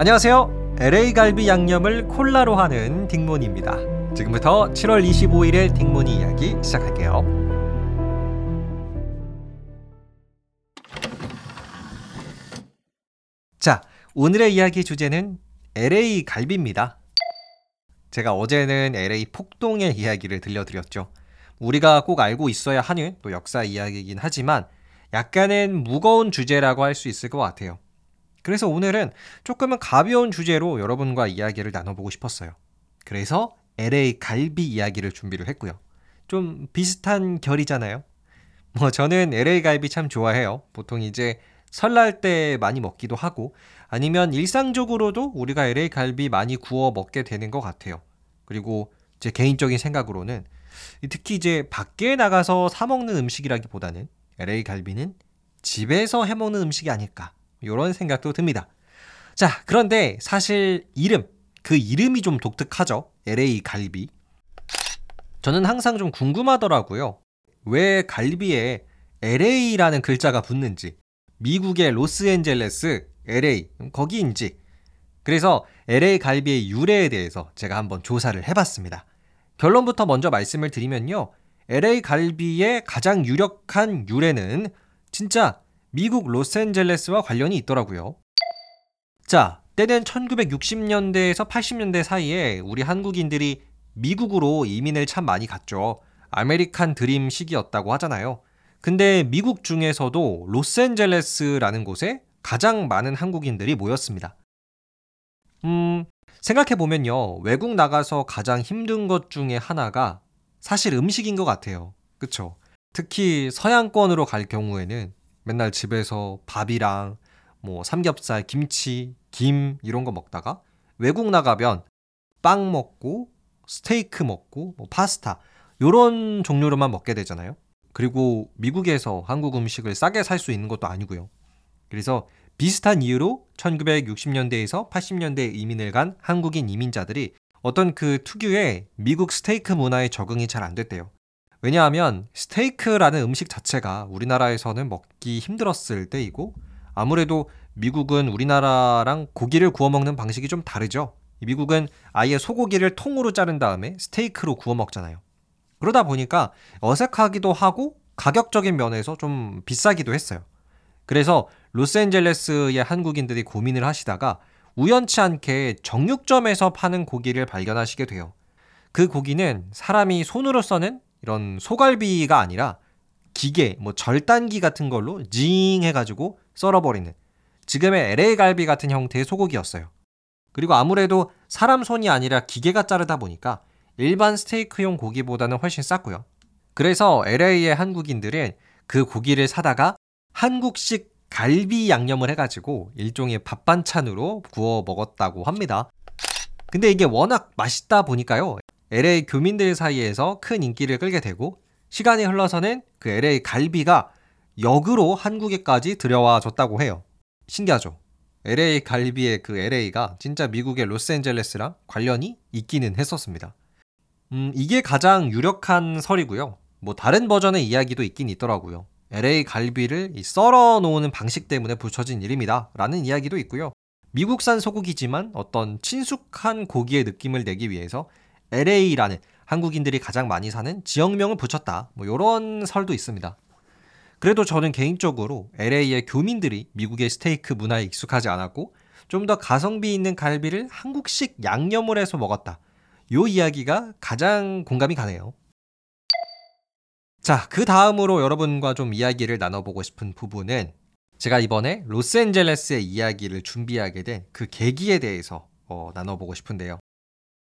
안녕하세요. LA 갈비 양념을 콜라로 하는 딩몬입니다. 지금부터 7월 25일의 딩몬이 이야기 시작할게요. 자, 오늘의 이야기 주제는 LA 갈비입니다. 제가 어제는 LA 폭동의 이야기를 들려드렸죠. 우리가 꼭 알고 있어야 하는 또 역사 이야기이긴 하지만 약간은 무거운 주제라고 할 수 있을 것 같아요. 그래서 오늘은 조금은 가벼운 주제로 여러분과 이야기를 나눠보고 싶었어요. 그래서 LA 갈비 이야기를 준비를 했고요. 좀 비슷한 결이잖아요. 뭐 저는 LA 갈비 참 좋아해요. 보통 이제 설날 때 많이 먹기도 하고 아니면 일상적으로도 우리가 LA 갈비 많이 구워 먹게 되는 것 같아요. 그리고 제 개인적인 생각으로는 특히 이제 밖에 나가서 사 먹는 음식이라기보다는 LA 갈비는 집에서 해 먹는 음식이 아닐까 이런 생각도 듭니다. 자, 그런데 사실 이름, 그 이름이 좀 독특하죠. LA 갈비. 저는 항상 좀 궁금하더라고요. 왜 갈비에 LA라는 글자가 붙는지. 미국의 로스앤젤레스, LA, 거기인지. 그래서 LA 갈비의 유래에 대해서 제가 한번 조사를 해봤습니다. 결론부터 먼저 말씀을 드리면요. LA 갈비의 가장 유력한 유래는 진짜 미국 로스앤젤레스와 관련이 있더라고요. 자, 때는 1960년대에서 80년대 사이에 우리 한국인들이 미국으로 이민을 참 많이 갔죠. 아메리칸 드림 시기였다고 하잖아요. 근데 미국 중에서도 로스앤젤레스라는 곳에 가장 많은 한국인들이 모였습니다. 음, 생각해보면요. 외국 나가서 가장 힘든 것 중에 하나가 사실 음식인 것 같아요. 그쵸? 특히 서양권으로 갈 경우에는 맨날 집에서 밥이랑 뭐 삼겹살, 김치, 김 이런 거 먹다가 외국 나가면 빵 먹고 스테이크 먹고 뭐 파스타 요런 종류로만 먹게 되잖아요. 그리고 미국에서 한국 음식을 싸게 살 수 있는 것도 아니고요. 그래서 비슷한 이유로 1960년대에서 80년대에 이민을 간 한국인 이민자들이 어떤 그 특유의 미국 스테이크 문화에 적응이 잘 안 됐대요. 왜냐하면 스테이크라는 음식 자체가 우리나라에서는 먹기 힘들었을 때이고 아무래도 미국은 우리나라랑 고기를 구워 먹는 방식이 좀 다르죠. 미국은 아예 소고기를 통으로 자른 다음에 스테이크로 구워 먹잖아요. 그러다 보니까 어색하기도 하고 가격적인 면에서 좀 비싸기도 했어요. 그래서 로스앤젤레스의 한국인들이 고민을 하시다가 우연치 않게 정육점에서 파는 고기를 발견하시게 돼요. 그 고기는 사람이 손으로 써는 이런 소갈비가 아니라 기계, 뭐 절단기 같은 걸로 징 해가지고 썰어버리는 지금의 LA 갈비 같은 형태의 소고기였어요. 그리고 아무래도 사람 손이 아니라 기계가 자르다 보니까 일반 스테이크용 고기보다는 훨씬 쌌고요. 그래서 LA의 한국인들은 그 고기를 사다가 한국식 갈비 양념을 해가지고 일종의 밥 반찬으로 구워 먹었다고 합니다. 근데 이게 워낙 맛있다 보니까요. LA 교민들 사이에서 큰 인기를 끌게 되고 시간이 흘러서는 그 LA 갈비가 역으로 한국에까지 들여와 줬다고 해요. 신기하죠? LA 갈비의 그 LA가 진짜 미국의 로스앤젤레스랑 관련이 있기는 했었습니다. 음, 이게 가장 유력한 설이고요. 뭐 다른 버전의 이야기도 있긴 있더라고요. LA 갈비를 썰어 놓는 방식 때문에 붙여진 이름이다 라는 이야기도 있고요. 미국산 소고기지만 어떤 친숙한 고기의 느낌을 내기 위해서 LA라는 한국인들이 가장 많이 사는 지역명을 붙였다. 뭐 이런 설도 있습니다. 그래도 저는 개인적으로 LA의 교민들이 미국의 스테이크 문화에 익숙하지 않았고 좀 더 가성비 있는 갈비를 한국식 양념을 해서 먹었다. 요 이야기가 가장 공감이 가네요. 자, 그 다음으로 여러분과 좀 이야기를 나눠보고 싶은 부분은 제가 이번에 로스앤젤레스의 이야기를 준비하게 된 그 계기에 대해서 어, 나눠보고 싶은데요.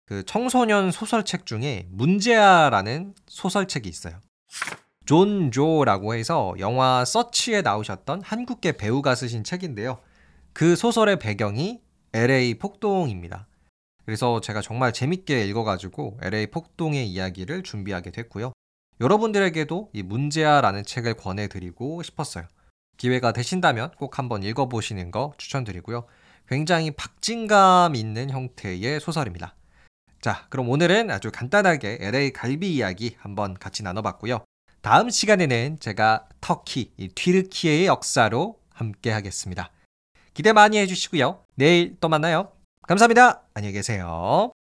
그 청소년 소설책 중에 문제아라는 소설책이 있어요. 존 조라고 해서 영화 서치에 나오셨던 한국계 배우가 쓰신 책인데요. 그 소설의 배경이 LA 폭동입니다. 그래서 제가 정말 재밌게 읽어가지고 LA 폭동의 이야기를 준비하게 됐고요. 여러분들에게도 이 문제아라는 책을 권해드리고 싶었어요. 기회가 되신다면 꼭 한번 읽어보시는 거 추천드리고요. 굉장히 박진감 있는 형태의 소설입니다. 자, 그럼 오늘은 아주 간단하게 LA 갈비 이야기 한번 같이 나눠봤고요. 다음 시간에는 제가 터키, 튀르키예의 역사로 함께 하겠습니다. 기대 많이 해주시고요. 내일 또 만나요. 감사합니다. 안녕히 계세요.